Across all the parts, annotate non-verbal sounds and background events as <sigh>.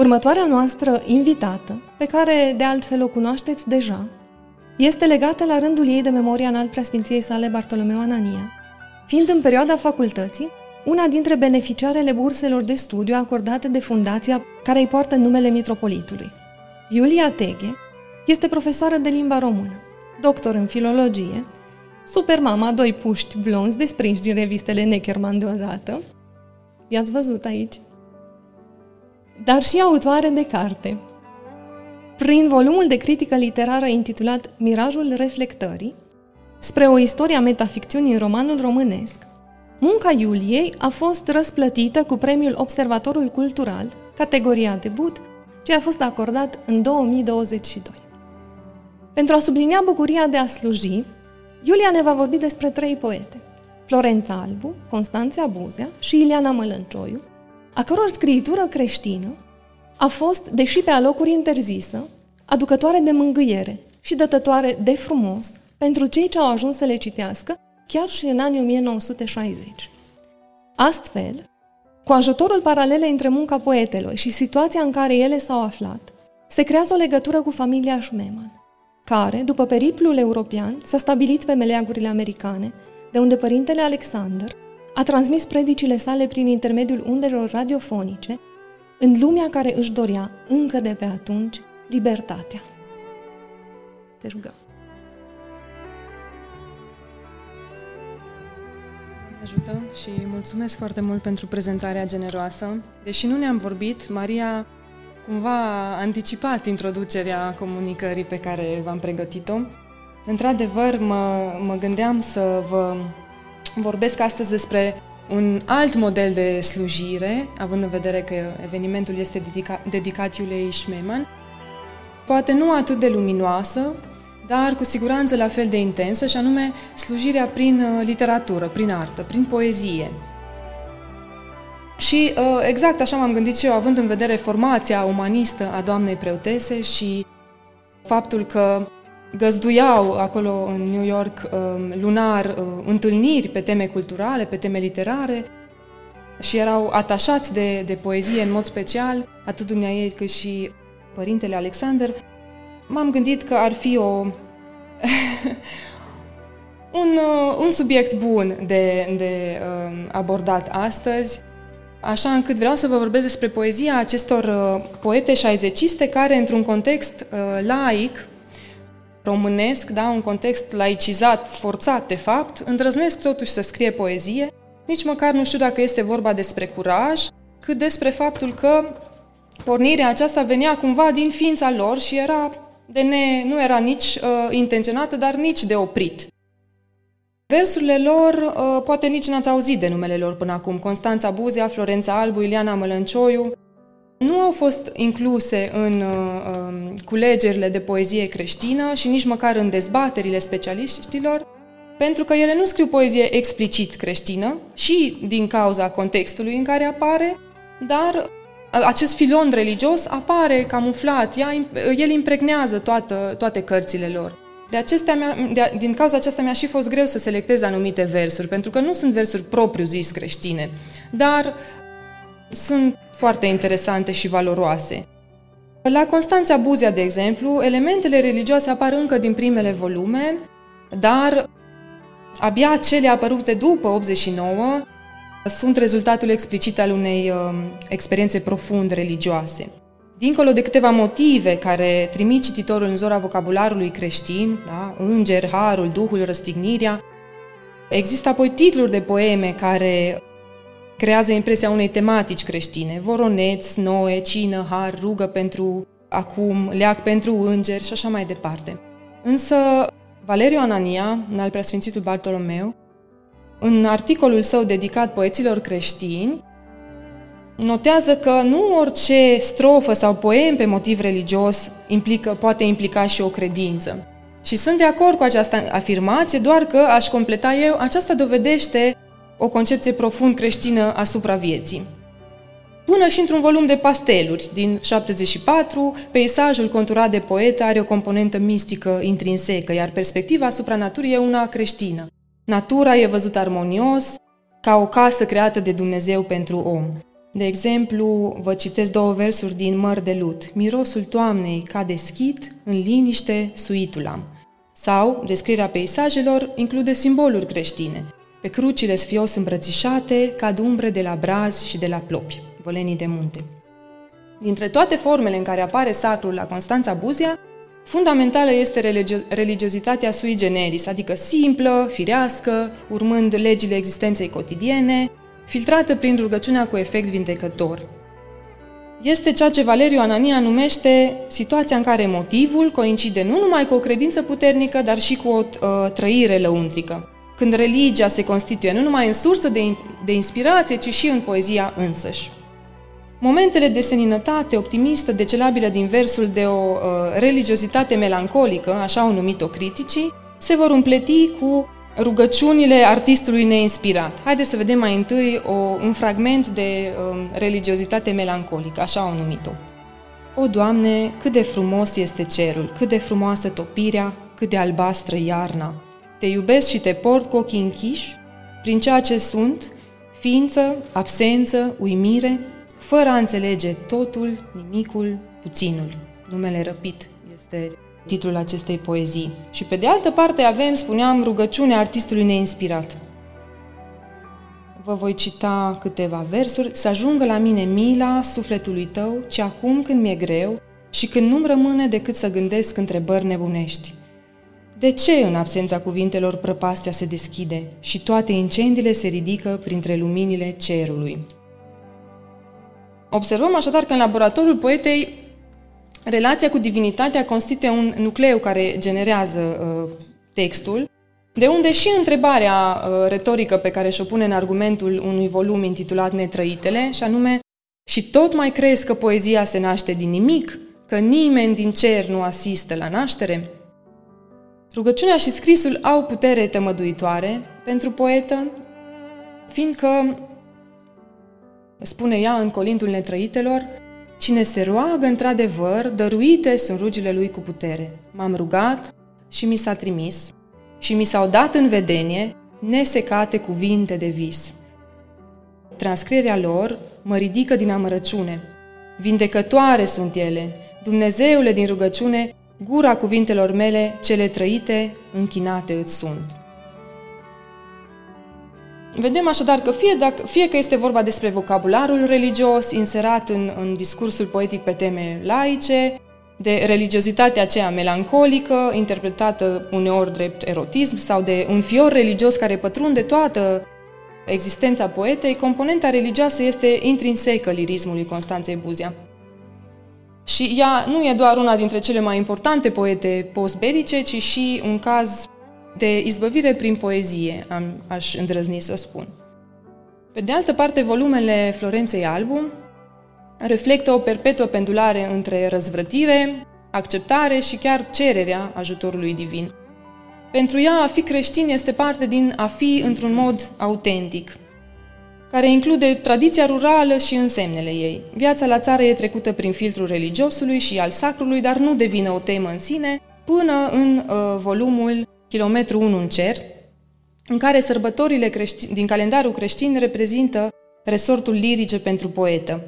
Următoarea noastră invitată, pe care de altfel o cunoașteți deja, este legată la rândul ei de memoria în alt preasfinției sale Bartolomeu Anania, fiind în perioada facultății una dintre beneficiarele burselor de studiu acordate de fundația care îi poartă numele mitropolitului. Iulia Teghe este profesoară de limba română, doctor în filologie, supermama doi puști blonzi desprinși din revistele Neckerman deodată. I-ați văzut aici? Dar și autoare de carte. Prin volumul de critică literară intitulat Mirajul reflectării, spre o istorie a metaficțiunii în romanul românesc, munca Iuliei a fost răsplătită cu premiul Observatorul Cultural, categoria debut, ce a fost acordat în 2022. Pentru a sublinia bucuria de a sluji, Iulia ne va vorbi despre trei poete, Florența Albu, Constanția Buzea și Ileana Mălăncioiu, a căror scriitură creștină a fost, deși pe alocuri interzisă, aducătoare de mângâiere și dătătoare de frumos pentru cei ce au ajuns să le citească chiar și în anii 1960. Astfel, cu ajutorul paralele între munca poetelor și situația în care ele s-au aflat, se creează o legătură cu familia Schmemann, care, după periplul european, s-a stabilit pe meleagurile americane, de unde părintele Alexander a transmis predicile sale prin intermediul undelor radiofonice în lumea care își dorea, încă de pe atunci, libertatea. Te rugăm. Ajută și mulțumesc foarte mult pentru prezentarea generoasă. Deși nu ne-am vorbit, Maria cumva a anticipat introducerea comunicării pe care v-am pregătit-o. Într-adevăr, mă, mă gândeam să vă vorbesc astăzi despre un alt model de slujire, având în vedere că evenimentul este dedica, dedicat Iulei Schmemann, poate nu atât de luminoasă, dar cu siguranță la fel de intensă, și anume slujirea prin uh, literatură, prin artă, prin poezie. Și uh, exact așa m-am gândit și eu, având în vedere formația umanistă a doamnei preotese și faptul că găzduiau acolo în New York um, lunar uh, întâlniri pe teme culturale, pe teme literare și erau atașați de, de poezie în mod special, atât dumneai cât și părintele Alexander, m-am gândit că ar fi o <laughs> un, uh, un subiect bun de, de um, abordat astăzi, așa încât vreau să vă vorbesc despre poezia acestor uh, poete șaizeciste care, într-un context laic, românesc, da, un context laicizat, forțat de fapt, îndrăznesc totuși să scrie poezie, nici măcar nu știu dacă este vorba despre curaj, cât despre faptul că pornirea aceasta venea cumva din ființa lor și era de ne, nu era nici uh, intenționată, dar nici de oprit. Versurile lor, uh, poate nici n-ați auzit de numele lor până acum, Constanța Buzea, Florența Albu, Ileana Mălăncioiu, nu au fost incluse în uh, culegerile de poezie creștină și nici măcar în dezbaterile specialiștilor, pentru că ele nu scriu poezie explicit creștină și din cauza contextului în care apare, dar acest filon religios apare camuflat, ea, el impregnează toată, toate cărțile lor. De acestea de, din cauza aceasta mi-a și fost greu să selectez anumite versuri, pentru că nu sunt versuri propriu-zis creștine, dar sunt foarte interesante și valoroase. La Constanța Buzia, de exemplu, elementele religioase apar încă din primele volume, dar abia cele apărute după 89 sunt rezultatul explicit al unei uh, experiențe profund religioase. Dincolo de câteva motive care trimit cititorul în zona vocabularului creștin, da? înger, harul, duhul, răstignirea, există apoi titluri de poeme care creează impresia unei tematici creștine, voroneț, noe, cină, har, rugă pentru acum, leac pentru îngeri și așa mai departe. Însă Valeriu Anania, în al preasfințitul Bartolomeu, în articolul său dedicat poeților creștini, notează că nu orice strofă sau poem pe motiv religios implică, poate implica și o credință. Și sunt de acord cu această afirmație, doar că, aș completa eu, aceasta dovedește o concepție profund creștină asupra vieții. Până și într-un volum de pasteluri din 74, peisajul conturat de poet are o componentă mistică intrinsecă, iar perspectiva asupra naturii e una creștină. Natura e văzută armonios, ca o casă creată de Dumnezeu pentru om. De exemplu, vă citesc două versuri din Măr de Lut. Mirosul toamnei ca deschid, în liniște suitul am. Sau, descrierea peisajelor include simboluri creștine. Pe crucile sfios îmbrățișate, cad umbre de la braz și de la plopi, vălenii de munte. Dintre toate formele în care apare sacrul la Constanța Buzia, fundamentală este religio- religiozitatea sui generis, adică simplă, firească, urmând legile existenței cotidiene, filtrată prin rugăciunea cu efect vindecător. Este ceea ce Valeriu Anania numește situația în care motivul coincide nu numai cu o credință puternică, dar și cu o uh, trăire lăuntrică. Când religia se constituie nu numai în sursă de, de inspirație, ci și în poezia însăși. Momentele de seninătate optimistă decelabile din versul de o uh, religiozitate melancolică, așa au numit-o criticii, se vor împleti cu rugăciunile artistului neinspirat. Haideți să vedem mai întâi o, un fragment de um, religiozitate melancolică, așa au numit-o. O, Doamne, cât de frumos este cerul, cât de frumoasă topirea, cât de albastră iarna. Te iubesc și te port cu ochii închiși, prin ceea ce sunt, ființă, absență, uimire, fără a înțelege totul, nimicul, puținul. Numele răpit este titlul acestei poezii. Și pe de altă parte avem, spuneam, rugăciunea artistului neinspirat. Vă voi cita câteva versuri. Să ajungă la mine mila sufletului tău, ci acum când mi-e greu și când nu-mi rămâne decât să gândesc întrebări nebunești. De ce în absența cuvintelor prăpastia se deschide și toate incendiile se ridică printre luminile cerului? Observăm așadar că în laboratorul poetei relația cu divinitatea constituie un nucleu care generează uh, textul, de unde și întrebarea uh, retorică pe care și-o pune în argumentul unui volum intitulat Netrăitele, și anume, și tot mai crezi că poezia se naște din nimic, că nimeni din cer nu asistă la naștere? Rugăciunea și scrisul au putere tămăduitoare pentru poetă, fiindcă spune ea în Colintul Netrăitelor, Cine se roagă într-adevăr, dăruite sunt rugile lui cu putere. M-am rugat și mi s-a trimis și mi s-au dat în vedenie nesecate cuvinte de vis. Transcrierea lor mă ridică din amărăciune. Vindecătoare sunt ele, Dumnezeule din rugăciune, gura cuvintelor mele, cele trăite, închinate îți sunt. Vedem așadar că fie, dacă, fie că este vorba despre vocabularul religios inserat în, în discursul poetic pe teme laice, de religiozitatea aceea melancolică, interpretată uneori drept erotism, sau de un fior religios care pătrunde toată existența poetei, componenta religioasă este intrinsecă lirismului Constanței Buzia. Și ea nu e doar una dintre cele mai importante poete postberice, ci și un caz de izbăvire prin poezie, am, aș îndrăzni să spun. Pe de altă parte, volumele Florenței Albu reflectă o perpetuă pendulare între răzvrătire, acceptare și chiar cererea ajutorului divin. Pentru ea, a fi creștin este parte din a fi într-un mod autentic, care include tradiția rurală și însemnele ei. Viața la țară e trecută prin filtrul religiosului și al sacrului, dar nu devine o temă în sine, până în uh, volumul Kilometru 1 în cer, în care sărbătorile crești- din calendarul creștin reprezintă resortul lirice pentru poetă.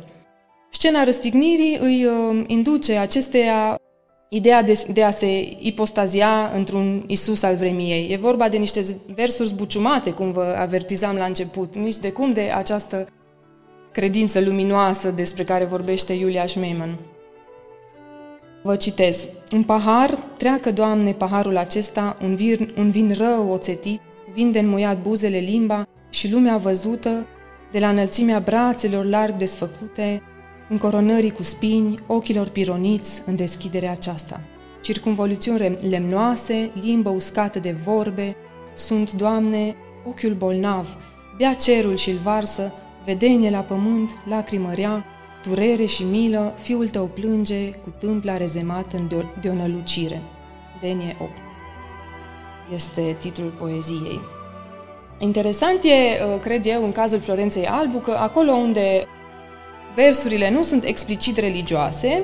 Scena răstignirii îi uh, induce acesteia ideea de, de a se ipostazia într-un Isus al vremii ei. E vorba de niște versuri zbuciumate, cum vă avertizam la început, nici de cum de această credință luminoasă despre care vorbește Iulia Schmemann. Vă citez. Un pahar, treacă, Doamne, paharul acesta, un vin, un vin rău oțetit, vin de înmuiat buzele limba și lumea văzută, de la înălțimea brațelor larg desfăcute, încoronării cu spini, ochilor pironiți în deschiderea aceasta. Circumvoluțiuni lemnoase, limbă uscată de vorbe, sunt, Doamne, ochiul bolnav, bea cerul și-l varsă, vedenie la pământ, lacrimărea, durere și milă, fiul tău plânge cu tâmpla rezemat în de o nălucire. Denie 8 este titlul poeziei. Interesant e, uh, cred eu, în cazul Florenței Albu, că acolo unde versurile nu sunt explicit religioase,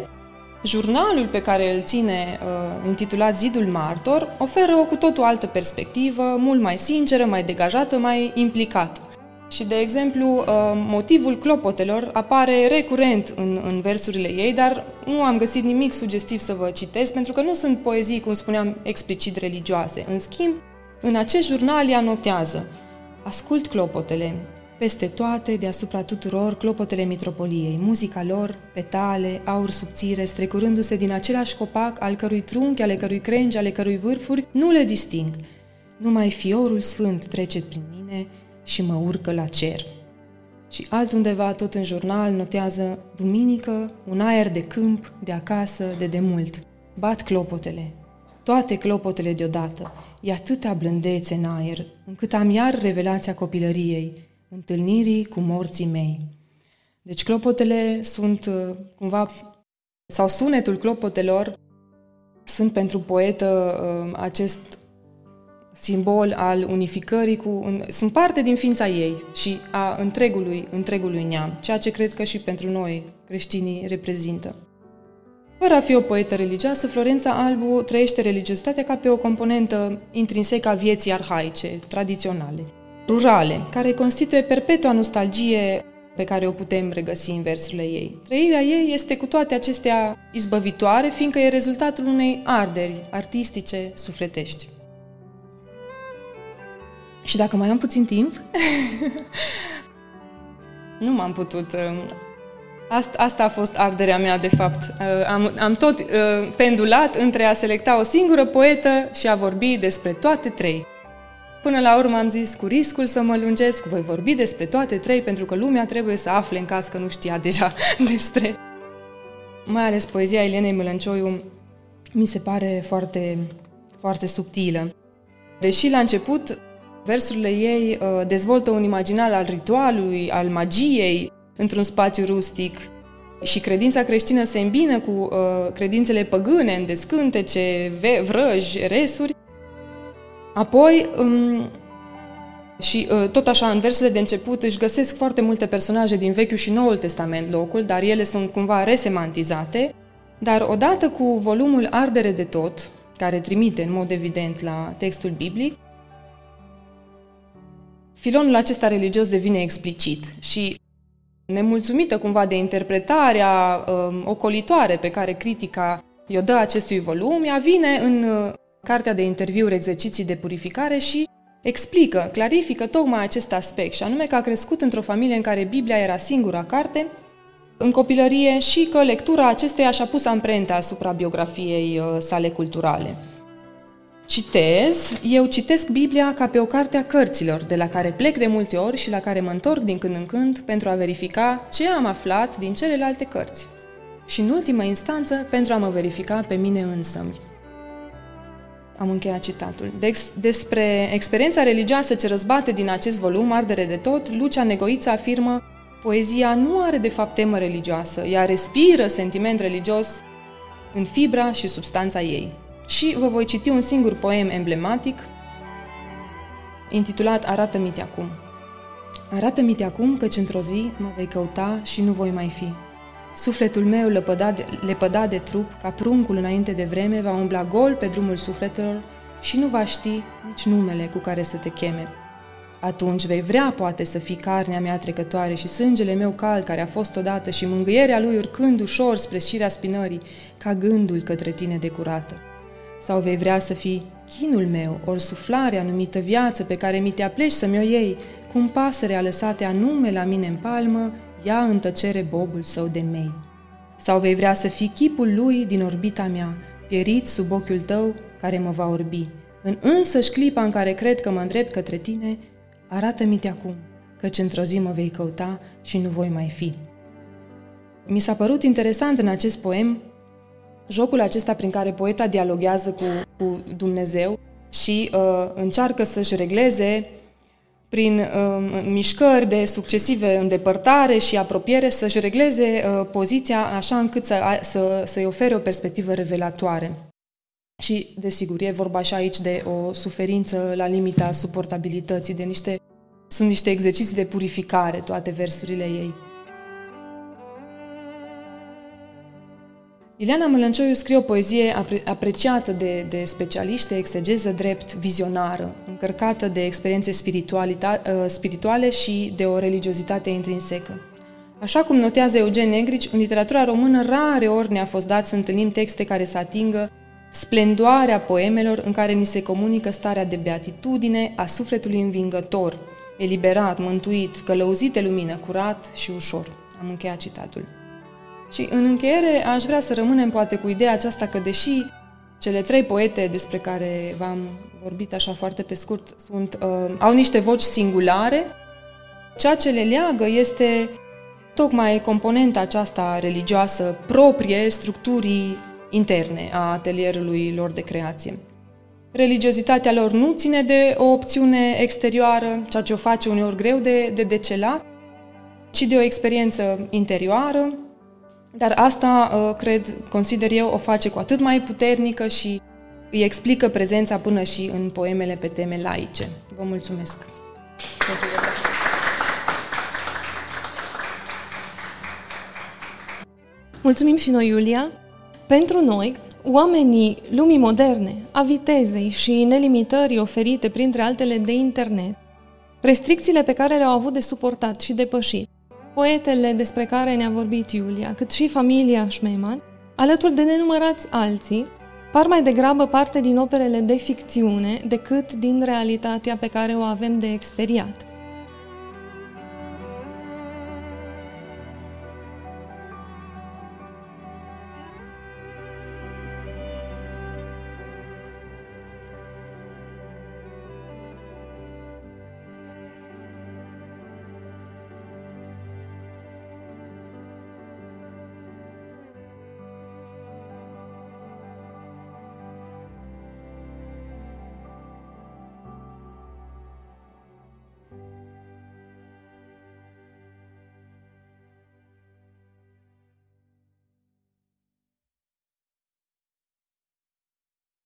jurnalul pe care îl ține, uh, intitulat Zidul Martor, oferă o cu totul altă perspectivă, mult mai sinceră, mai degajată, mai implicată. Și, de exemplu, uh, motivul clopotelor apare recurent în, în versurile ei, dar nu am găsit nimic sugestiv să vă citesc, pentru că nu sunt poezii, cum spuneam, explicit religioase. În schimb, în acest jurnal ea notează Ascult clopotele, peste toate, deasupra tuturor, clopotele mitropoliei, muzica lor, petale, aur subțire, strecurându-se din același copac, al cărui trunchi, ale cărui crengi, ale cărui vârfuri, nu le disting. Numai fiorul sfânt trece prin mine și mă urcă la cer. Și altundeva, tot în jurnal, notează Duminică, un aer de câmp, de acasă, de demult. Bat clopotele, toate clopotele deodată. E atâta blândețe în aer, încât am iar revelația copilăriei, întâlnirii cu morții mei. Deci clopotele sunt uh, cumva, sau sunetul clopotelor sunt pentru poetă uh, acest simbol al unificării cu... Sunt parte din ființa ei și a întregului, întregului neam, ceea ce cred că și pentru noi creștinii reprezintă. Fără a fi o poetă religioasă, Florența Albu trăiește religiozitatea ca pe o componentă intrinsecă a vieții arhaice, tradiționale rurale, care constituie perpetua nostalgie pe care o putem regăsi în versurile ei. Trăirea ei este cu toate acestea izbăvitoare, fiindcă e rezultatul unei arderi artistice sufletești. Și dacă mai am puțin timp, <laughs> nu m-am putut. Uh, asta, asta a fost arderea mea, de fapt. Uh, am, am tot uh, pendulat între a selecta o singură poetă și a vorbi despre toate trei. Până la urmă am zis, cu riscul să mă lungesc, voi vorbi despre toate trei, pentru că lumea trebuie să afle în caz că nu știa deja <laughs> despre... Mai ales poezia Elenei Mălăncioiu mi se pare foarte, foarte subtilă. Deși la început versurile ei uh, dezvoltă un imaginar al ritualului, al magiei, într-un spațiu rustic, și credința creștină se îmbină cu uh, credințele păgâne în descântece, vrăji, resuri, Apoi, um, și uh, tot așa, în versurile de început își găsesc foarte multe personaje din Vechiul și Noul Testament locul, dar ele sunt cumva resemantizate. Dar odată cu volumul Ardere de tot, care trimite în mod evident la textul biblic, filonul acesta religios devine explicit și nemulțumită cumva de interpretarea um, ocolitoare pe care critica i-o dă acestui volum, ea vine în uh, cartea de interviuri Exerciții de purificare și explică, clarifică tocmai acest aspect, și anume că a crescut într-o familie în care Biblia era singura carte în copilărie și că lectura acesteia și-a pus amprenta asupra biografiei uh, sale culturale. Citez, eu citesc Biblia ca pe o carte a cărților, de la care plec de multe ori și la care mă întorc din când în când pentru a verifica ce am aflat din celelalte cărți. Și în ultimă instanță pentru a mă verifica pe mine însămi. Am încheiat citatul. Dex, despre experiența religioasă ce răzbate din acest volum, Ardere de tot, Lucia Negoiță afirmă Poezia nu are de fapt temă religioasă, ea respiră sentiment religios în fibra și substanța ei. Și vă voi citi un singur poem emblematic intitulat Arată-mi acum. Arată-mi acum căci într-o zi mă vei căuta și nu voi mai fi. Sufletul meu lepădat de, lepăda de trup, ca pruncul înainte de vreme, va umbla gol pe drumul sufletelor și nu va ști nici numele cu care să te cheme. Atunci vei vrea, poate, să fii carnea mea trecătoare și sângele meu cald care a fost odată și mângâierea lui urcând ușor spre șirea spinării, ca gândul către tine de curată. Sau vei vrea să fii chinul meu, ori suflarea numită viață pe care mi te apleci să-mi o iei, cum pasăre a lăsate anume la mine în palmă, ia în tăcere bobul său de mei. Sau vei vrea să fii chipul lui din orbita mea, pierit sub ochiul tău care mă va orbi. În însăși clipa în care cred că mă îndrept către tine, arată-mi-te acum, căci într-o zi mă vei căuta și nu voi mai fi. Mi s-a părut interesant în acest poem jocul acesta prin care poeta dialoghează cu, cu Dumnezeu și uh, încearcă să-și regleze prin uh, mișcări de succesive îndepărtare și apropiere, să-și regleze uh, poziția așa încât să, să, să-i ofere o perspectivă revelatoare. Și, desigur, e vorba și aici de o suferință la limita suportabilității, de niște, sunt niște exerciții de purificare, toate versurile ei. Ileana Mălăncioiu scrie o poezie apreciată de, de specialiști, de exegeză drept vizionară, încărcată de experiențe ă, spirituale și de o religiozitate intrinsecă. Așa cum notează Eugen Negrici, în literatura română rare ori ne-a fost dat să întâlnim texte care să atingă splendoarea poemelor în care ni se comunică starea de beatitudine a sufletului învingător, eliberat, mântuit, călăuzit de lumină, curat și ușor. Am încheiat citatul. Și în încheiere aș vrea să rămânem poate cu ideea aceasta că deși cele trei poete despre care v-am vorbit așa foarte pe scurt sunt, uh, au niște voci singulare, ceea ce le leagă este tocmai componenta aceasta religioasă proprie structurii interne a atelierului lor de creație. Religiozitatea lor nu ține de o opțiune exterioară, ceea ce o face uneori greu de, de decelat, ci de o experiență interioară, dar asta, uh, cred, consider eu, o face cu atât mai puternică și îi explică prezența până și în poemele pe teme laice. Vă mulțumesc! Mulțumim și noi, Iulia! Pentru noi, oamenii lumii moderne, a vitezei și nelimitării oferite, printre altele, de internet, restricțiile pe care le-au avut de suportat și depășit, poetele despre care ne-a vorbit Iulia, cât și familia Schmemann, alături de nenumărați alții, par mai degrabă parte din operele de ficțiune decât din realitatea pe care o avem de experiat.